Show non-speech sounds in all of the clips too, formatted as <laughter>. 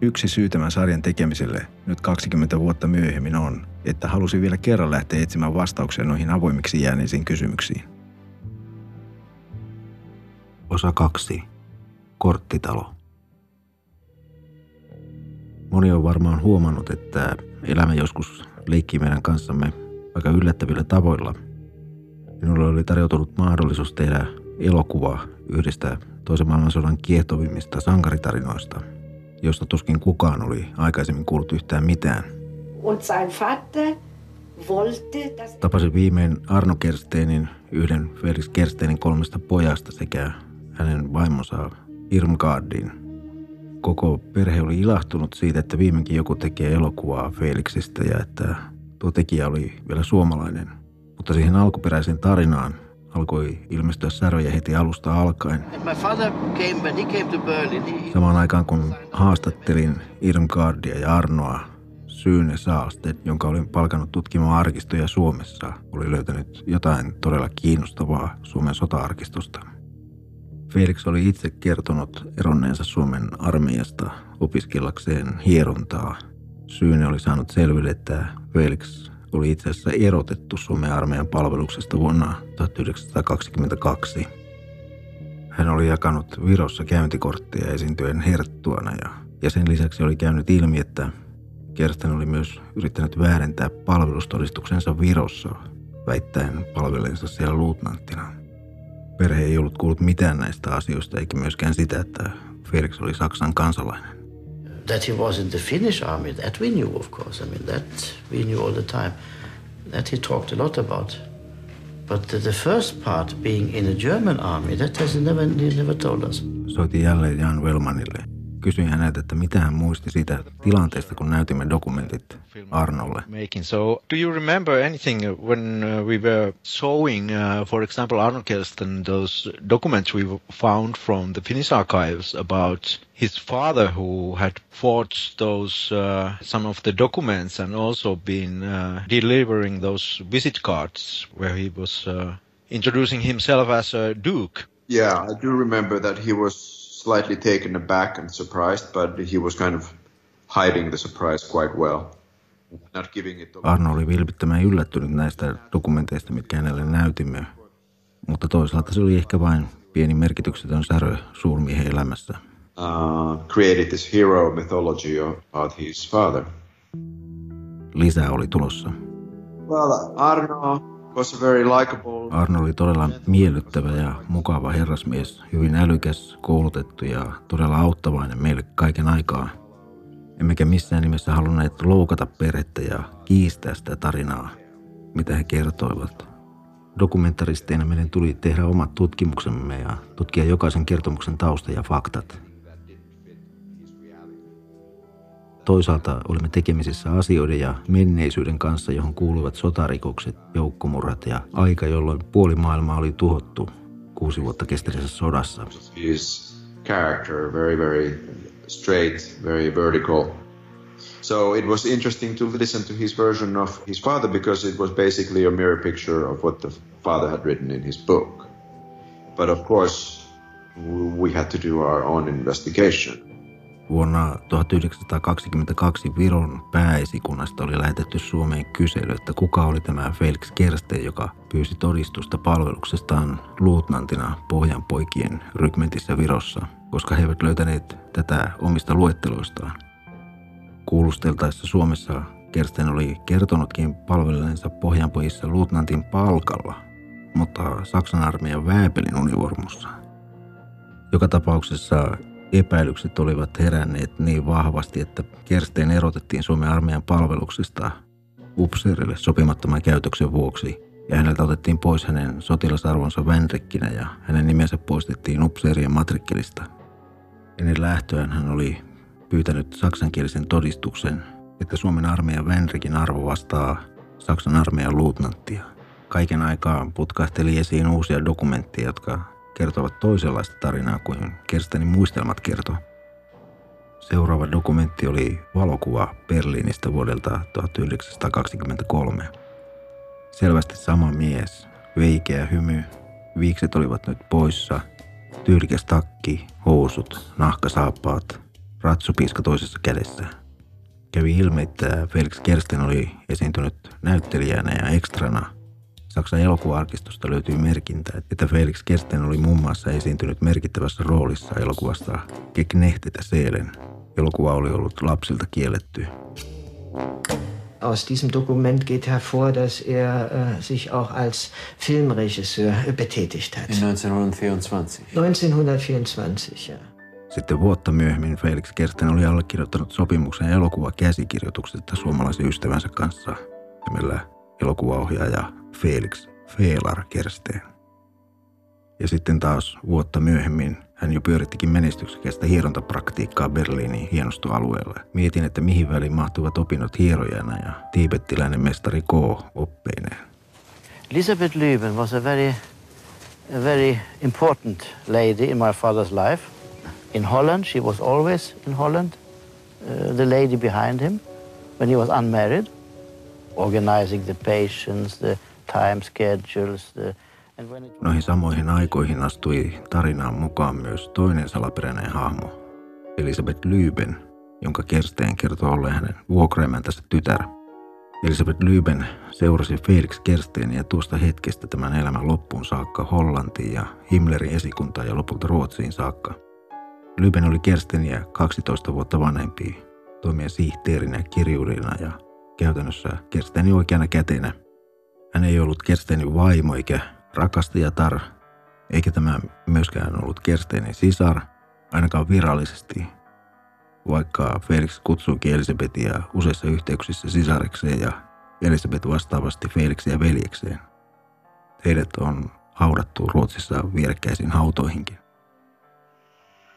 Yksi syy tämän sarjan tekemiselle nyt 20 vuotta myöhemmin on, että halusin vielä kerran lähteä etsimään vastauksia noihin avoimiksi jääneisiin kysymyksiin. Osa 2. Korttitalo. Moni on varmaan huomannut, että elämä joskus leikkii meidän kanssamme aika yllättävillä tavoilla. Minulle oli tarjoutunut mahdollisuus tehdä elokuva yhdestä toisen maailmansodan kiehtovimmista sankaritarinoista, josta tuskin kukaan oli aikaisemmin kuullut yhtään mitään. Tapasin viimein Arno Kersteinin, yhden Felix Kersteinin kolmesta pojasta sekä hänen vaimonsa Irmgardin. Koko perhe oli ilahtunut siitä, että viimeinkin joku tekee elokuvaa Felixistä ja että tuo tekijä oli vielä suomalainen. Mutta siihen alkuperäiseen tarinaan alkoi ilmestyä säröjä heti alusta alkaen. Samaan aikaan kun haastattelin Irmgardia ja Arnoa, Syyne Saaste, jonka olin palkannut tutkimaan arkistoja Suomessa, oli löytänyt jotain todella kiinnostavaa Suomen sota-arkistosta. Felix oli itse kertonut eronneensa Suomen armeijasta opiskellakseen hierontaa. Syyne oli saanut selville, että Felix oli itse asiassa erotettu Suomen armeijan palveluksesta vuonna 1922. Hän oli jakanut Virossa käyntikorttia esiintyen herttuana ja, ja sen lisäksi oli käynyt ilmi, että Kersten oli myös yrittänyt väärentää palvelustodistuksensa Virossa, väittäen palvelensa siellä luutnanttina. Perhe ei ollut kuullut mitään näistä asioista eikä myöskään sitä, että Felix oli Saksan kansalainen. That he was in the Finnish army, that we knew, of course. I mean, that we knew all the time. That he talked a lot about. But the, the first part, being in a German army, that has never, he never told us. Soitin jälleen Jan Wellmanille kysyin häneltä, että mitä hän muisti siitä tilanteesta, kun näytimme dokumentit Arnolle. So, do you remember anything when uh, we were showing, uh, for example, Arno Kelsten, those documents we found from the Finnish archives about his father who had forged those, uh, some of the documents and also been uh, delivering those visit cards where he was uh, introducing himself as a duke? Yeah, I do remember that he was slightly taken aback and surprised, but he was kind of hiding the surprise quite well. Not giving it Arno oli vilpittömän yllättynyt näistä dokumenteista, mitkä hänelle näytimme, mutta toisaalta se oli ehkä vain pieni merkityksetön särö suurmiehen elämässä. Uh, created this hero mythology about his father. Lisää oli tulossa. Well, Arno very likable. Arno oli todella miellyttävä ja mukava herrasmies, hyvin älykäs, koulutettu ja todella auttavainen meille kaiken aikaa. Emmekä missään nimessä halunneet loukata perhettä ja kiistää sitä tarinaa, mitä he kertoivat. Dokumentaristeina meidän tuli tehdä omat tutkimuksemme ja tutkia jokaisen kertomuksen tausta ja faktat – Toisaalta olimme tekemisissä asioiden ja menneisyyden kanssa, johon kuuluvat sotarikokset, joukkomurhat ja aika, jolloin puoli maailmaa oli tuhottu kuusi vuotta kestäneessä sodassa. Character, very, very straight, very vertical. So it was interesting to listen to his version of his father because it was basically a mirror picture of what the father had written in his book. But of course, we had to do our own investigation. Vuonna 1922 Viron pääesikunnasta oli lähetetty Suomeen kysely, että kuka oli tämä Felix Kerste, joka pyysi todistusta palveluksestaan luutnantina Pohjanpoikien rykmentissä Virossa, koska he eivät löytäneet tätä omista luetteloistaan. Kuulusteltaessa Suomessa Kersten oli kertonutkin palveleensa Pohjanpojissa luutnantin palkalla, mutta Saksan armeijan Vääpelin univormussa. Joka tapauksessa epäilykset olivat heränneet niin vahvasti, että Kersteen erotettiin Suomen armeijan palveluksesta upseerille sopimattoman käytöksen vuoksi ja häneltä otettiin pois hänen sotilasarvonsa Vänrikkinä ja hänen nimensä poistettiin upseerien matrikkelista. Ennen lähtöään hän oli pyytänyt saksankielisen todistuksen että Suomen armeijan Venrikin arvo vastaa Saksan armeijan luutnanttia. Kaiken aikaa putkahteli esiin uusia dokumentteja, jotka kertovat toisenlaista tarinaa kuin Kerstenin muistelmat kertoo. Seuraava dokumentti oli valokuva Berliinistä vuodelta 1923. Selvästi sama mies, veikeä hymy, viikset olivat nyt poissa, tyylikäs takki, housut, nahkasaappaat, ratsupiiska toisessa kädessä. Kävi ilmi, että Felix Kersten oli esiintynyt näyttelijänä ja ekstrana. Saksan elokuva-arkistosta löytyy merkintä, että Felix Kersten oli muun muassa esiintynyt merkittävässä roolissa elokuvasta Geknechtetä Seelen. Elokuva oli ollut lapsilta kielletty. Aus diesem Dokument geht hervor, dass er äh, sich auch als Filmregisseur betätigt hat. In 1924. 1924, ja. Sitten vuotta myöhemmin Felix Kersten oli allekirjoittanut sopimuksen elokuvakäsikirjoituksesta suomalaisen ystävänsä kanssa nimellä elokuvaohjaaja Felix Feelar Kersteen. Ja sitten taas vuotta myöhemmin hän jo pyörittikin menestyksekästä hierontapraktiikkaa Berliinin hienostoalueella. Mietin, että mihin väliin mahtuvat opinnot hierojana ja tiibettiläinen mestari K. oppeineen. Elisabeth Lüben was a very, a very important lady in my father's life. In Holland, she was always in Holland, uh, the lady behind him, when he was unmarried, organizing the patients, the Noihin samoihin aikoihin astui tarinaan mukaan myös toinen salaperäinen hahmo, Elisabeth Lüben, jonka Kersteen kertoo olleen hänen vuokraimäntänsä tytär. Elisabeth Lüben seurasi Felix Kersteeniä tuosta hetkestä tämän elämän loppuun saakka Hollantiin ja Himmlerin esikuntaan ja lopulta Ruotsiin saakka. Lüben oli Kersteniä 12 vuotta vanhempi, toimia sihteerinä kirjurina ja käytännössä Kersteni oikeana kätenä. Hän ei ollut Kerstenin vaimo eikä rakastajatar, eikä tämä myöskään ollut Kerstenin sisar, ainakaan virallisesti, vaikka Felix kutsuikin Elisabetia useissa yhteyksissä sisarekseen ja Elisabeth vastaavasti Felixia veljekseen. Heidät on haudattu Ruotsissa vierekkäisiin hautoihinkin.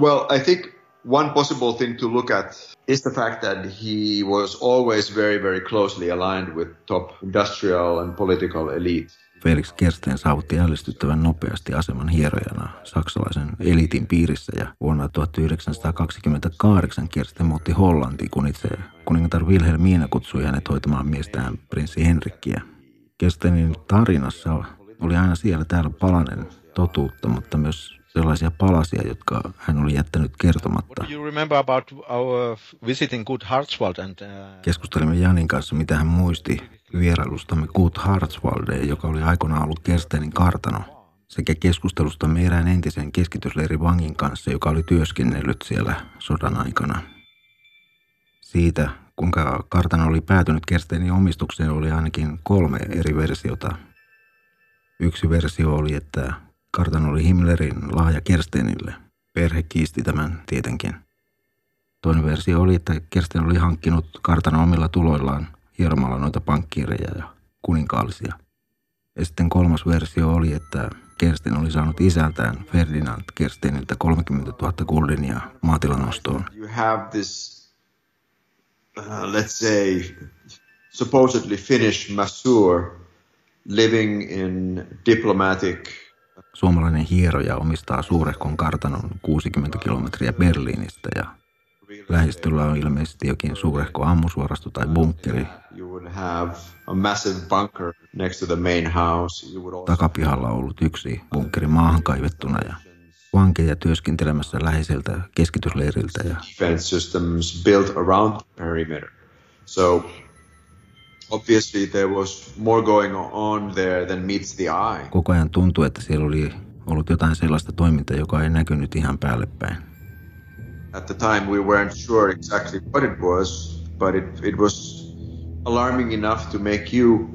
Well, I think one possible thing to look at is the fact that he was always very, very closely aligned with top industrial and political elite. Felix Kersten saavutti ällistyttävän nopeasti aseman hierojana saksalaisen eliitin piirissä ja vuonna 1928 Kersten muutti Hollantiin, kun itse kuningatar Wilhelmina kutsui hänet hoitamaan miestään prinssi Henrikkiä. Kerstenin tarinassa oli aina siellä täällä palanen totuutta, mutta myös sellaisia palasia, jotka hän oli jättänyt kertomatta. Good uh, Keskustelimme Janin kanssa, mitä hän muisti vierailustamme Gut Hartswaldeen, joka oli aikoinaan ollut Kerstenin kartano, sekä keskustelustamme erään entisen keskitysleirin vangin kanssa, joka oli työskennellyt siellä sodan aikana. Siitä, kuinka kartano oli päätynyt Kerstenin omistukseen, oli ainakin kolme eri versiota. Yksi versio oli, että kartano oli Himmlerin lahja Kerstenille. Perhe kiisti tämän tietenkin. Toinen versio oli, että Kersten oli hankkinut kartanon omilla tuloillaan hieromalla noita pankkiireja ja kuninkaallisia. Ja sitten kolmas versio oli, että Kersten oli saanut isältään Ferdinand Kersteniltä 30 000 guldenia maatilan ostoon. You have this, uh, let's say, supposedly Finnish masseur living in diplomatic Suomalainen hieroja omistaa suurehkon kartanon 60 kilometriä Berliinistä ja lähistöllä on ilmeisesti jokin suurehko ammusuorasto tai bunkkeri. Takapihalla on ollut yksi bunkkeri maahan kaivettuna ja vankeja työskentelemässä läheiseltä keskitysleiriltä ja. So obviously there was more going on there than meets the eye. koko ajan tuntui, että siellä oli ollut jotain sellaista toimintaa, joka ei näkynyt ihan päälle päin. At the time we weren't sure exactly what it was, but it, it was alarming enough to make you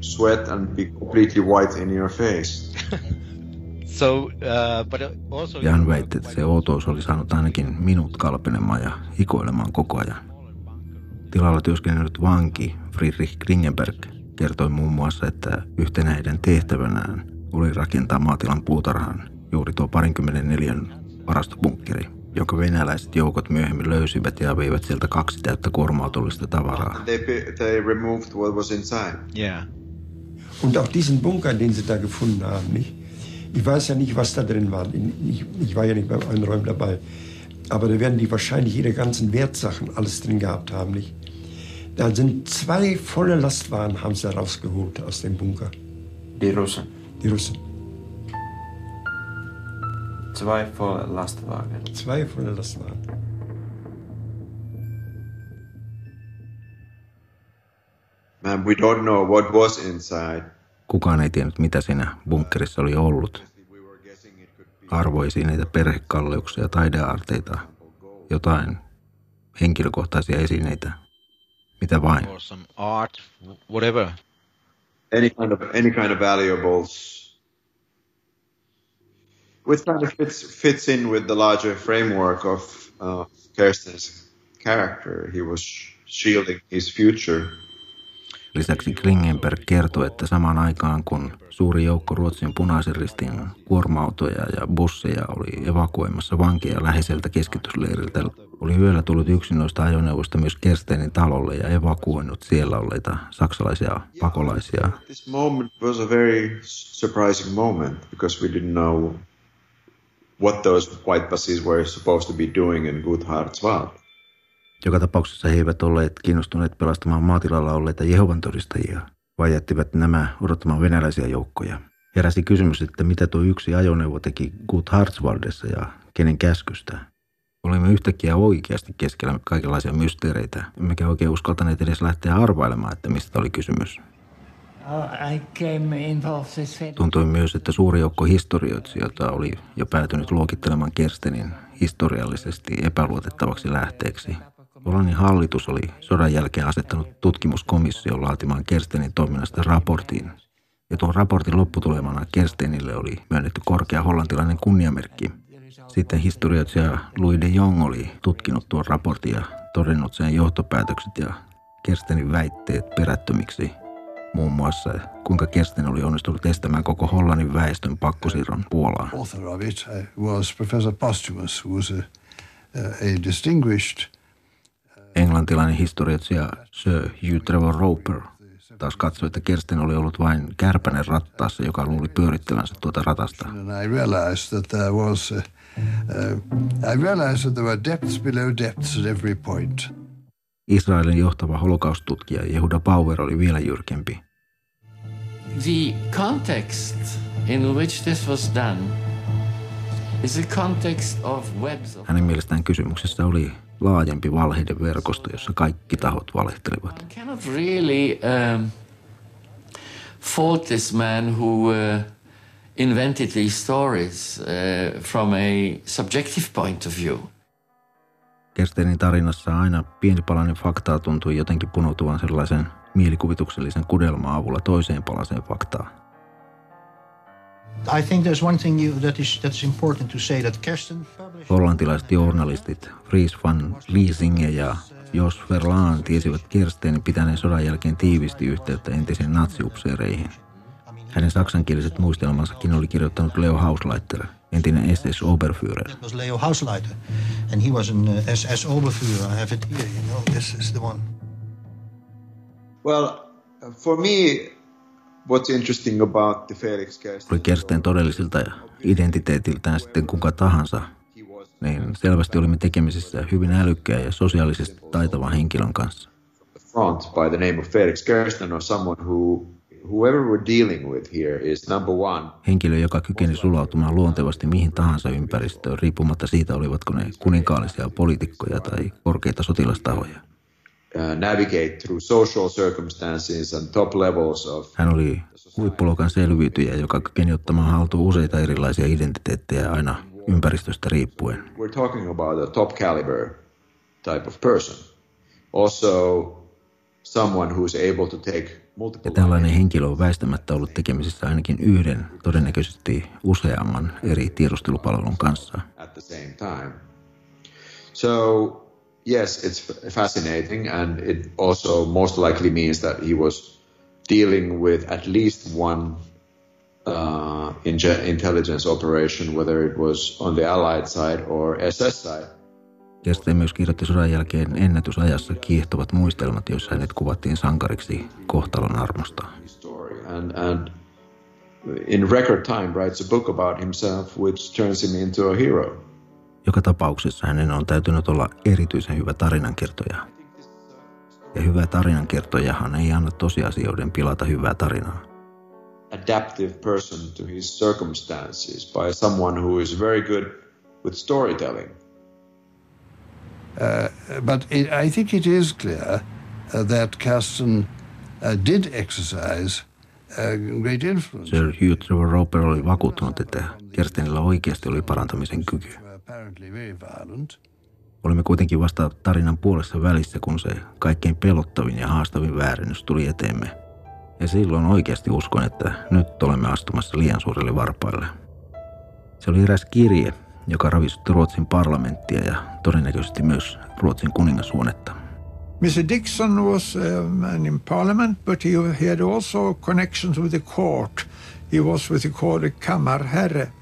sweat and be completely white in your face. <laughs> so? Uh, but also Ja hän väitti, että se outous oli saanut ainakin minut kalpenemaan ja hikoilemaan koko ajan. Tilalla työskennellyt vanki Friedrich Kringenberg kertoi muun muassa, että yhtenä heidän tehtävänään oli rakentaa maatilan puutarhan juuri tuo parinkymmenen neljän varastobunkkeri. jonka venäläiset joukot myöhemmin löysivät ja veivät sieltä kaksi täyttä kuorma-autollista tavaraa. They, they removed what was inside. Yeah. Und auch diesen Bunker, den sie da gefunden haben, nicht? Ich weiß ja nicht, was da drin war. Ich, ich war ja nicht beim Einräumen dabei. Aber da werden die wahrscheinlich ihre ganzen Wertsachen alles drin gehabt haben, nicht? Da sind zwei volle Lastwagen, haben sie rausgeholt aus dem Bunker. Die Russen. Die Russen. Zwei volle Lastwagen. Zwei volle Lastwagen. Man, we don't know what was inside. Kukaan ei tiennyt, mitä siinä bunkkerissa oli ollut. Arvoesineitä, perhekalleuksia, taidearteita, jotain henkilökohtaisia esineitä, mitä vain. Or some art, whatever. Any kind of any kind of valuables. Which kind of fits fits in with the larger framework of uh, Kirsten's character. He was shielding his future. Lisäksi Klingenberg kertoi, että samaan aikaan kun suuri joukko Ruotsin punaisen ristin kuorma-autoja ja busseja oli evakuoimassa vankeja läheiseltä keskitysleiriltä, oli yöllä tullut yksi noista ajoneuvoista myös Kersteinin talolle ja evakuoinut siellä olleita saksalaisia pakolaisia. This moment was a very surprising moment because we didn't know what those white buses were supposed to be doing in Gothardswald. Joka tapauksessa he eivät olleet kiinnostuneet pelastamaan maatilalla olleita Jehovan todistajia, vai jättivät nämä odottamaan venäläisiä joukkoja. Heräsi kysymys, että mitä tuo yksi ajoneuvo teki Gothardswaldessa ja kenen käskystä. Olimme yhtäkkiä oikeasti keskellä kaikenlaisia mysteereitä, emmekä oikein uskaltaneet edes lähteä arvailemaan, että mistä oli kysymys. Tuntui myös, että suuri joukko historioitsijoita oli jo päätynyt luokittelemaan Kerstenin historiallisesti epäluotettavaksi lähteeksi. Hollannin hallitus oli sodan jälkeen asettanut tutkimuskomission laatimaan Kerstenin toiminnasta raportin. Ja tuon raportin lopputulemana Kerstenille oli myönnetty korkea hollantilainen kunniamerkki. Sitten historioitsija Louis de Jong oli tutkinut tuon raportin ja todennut sen johtopäätökset ja Kerstenin väitteet perättömiksi – muun muassa, kuinka Kersten oli onnistunut estämään koko Hollannin väestön pakkosiirron Puolaan. Author of it was Professor who was a, a distinguished Englantilainen historioitsija Sir Hugh Trevor Roper taas katsoi, että Kersten oli ollut vain kärpänen rattaassa, joka luuli pyörittävänsä tuota ratasta. Uh, I realized that there were depths below depths at every point. Israelin johtava holokaustutkija Jehuda Bauer oli vielä jyrkempi. The context in which this was done is a context of webs of... Hänen mielestään kysymyksessä oli laajempi valheiden verkosto, jossa kaikki tahot cannot really um, fault this man who uh, invented these stories uh, from a subjective point of view. Kersteinin tarinassa aina pieni palanen faktaa tuntui jotenkin punoutuvan sellaisen mielikuvituksellisen kudelman avulla toiseen palaseen faktaan. I think there's one thing you, that, is, that is important to say that Kersten published... Hollantilaiset journalistit Fries van Liesinge ja Jos Verlaan tiesivät Kersteinin pitäneen sodan jälkeen tiivisti yhteyttä entisiin natsiupseereihin. Hänen saksankieliset muistelmansakin oli kirjoittanut Leo Hausleiter, entinen SS Oberführer. That was Leo Hausleiter, and he was an uh, SS Oberführer. I have it here, you know, this is the one. Well, for me, what's interesting about the Felix Kersten Oli Kersteen todellisilta ja identiteetiltään sitten kuka tahansa, niin selvästi olimme tekemisissä hyvin älykkään ja sosiaalisesti taitavan henkilön kanssa. front by the name of Felix Kersten or someone who whoever we're dealing with here is number one Henkilö, joka kykeni sulautumaan luontevasti mihin tahansa ympäristöön, riippumatta siitä, olivatko ne kuninkaallisia poliitikkoja tai korkeita sotilastahoja. Uh, navigate through social circumstances and top levels of Hän oli huippuluokan selviytyjä, joka kykeni ottamaan haltuun useita erilaisia identiteettejä aina ympäristöstä riippuen. we're talking about a top caliber type of person. Also someone who's able to take Ja tällainen henkilö on väistämättä ollut tekemisissä ainakin yhden, todennäköisesti useamman eri tiedustelupalvelun kanssa. at the same time. So yes, it's fascinating, and it also most likely means that he was dealing with at least one uh, intelligence operation, whether it was on the Allied side or SS side. Kerstin myös kirjoitti sodan jälkeen ennätysajassa kiehtovat muistelmat, joissa hänet kuvattiin sankariksi kohtalon armosta. And, and in record time writes a book about himself which turns him into a hero. Joka tapauksessa hänen on täytynyt olla erityisen hyvä tarinankertoja. Ja hyvä tarinankertojahan ei anna tosiasioiden pilata hyvää tarinaa. Adaptive person to his circumstances by someone who is very good with storytelling. Uh, but it, I think it is clear uh, that Carsten uh, did exercise uh, great influence. Sir Hugh Trevor Roper oli vakuuttunut, että Kerstenillä oikeasti oli parantamisen kyky. Olimme kuitenkin vasta tarinan puolessa välissä, kun se kaikkein pelottavin ja haastavin väärennys tuli eteemme. Ja silloin oikeasti uskon, että nyt olemme astumassa liian suurelle varpaille. Se oli eräs kirje, joka ravisutti Ruotsin parlamenttia ja todennäköisesti myös Ruotsin kuningashuonetta. Mr. Dixon was a man in parliament, but he, had also connections with the court. He was with the court Kammarherre.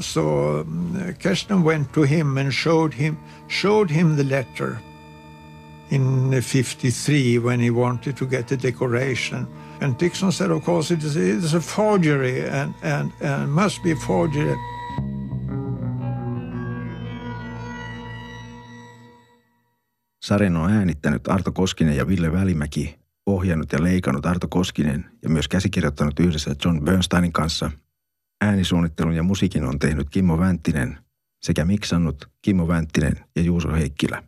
So um, Kirsten went to him and showed him showed him the letter in 53 when he wanted to get the decoration. And Dixon said, of course, it is, it is a forgery and, and, and must be a forgery. Sarjan on äänittänyt Arto Koskinen ja Ville Välimäki, ohjannut ja leikannut Arto Koskinen ja myös käsikirjoittanut yhdessä John Bernsteinin kanssa. Äänisuunnittelun ja musiikin on tehnyt Kimmo Vänttinen sekä miksannut Kimmo Vänttinen ja Juuso Heikkilä.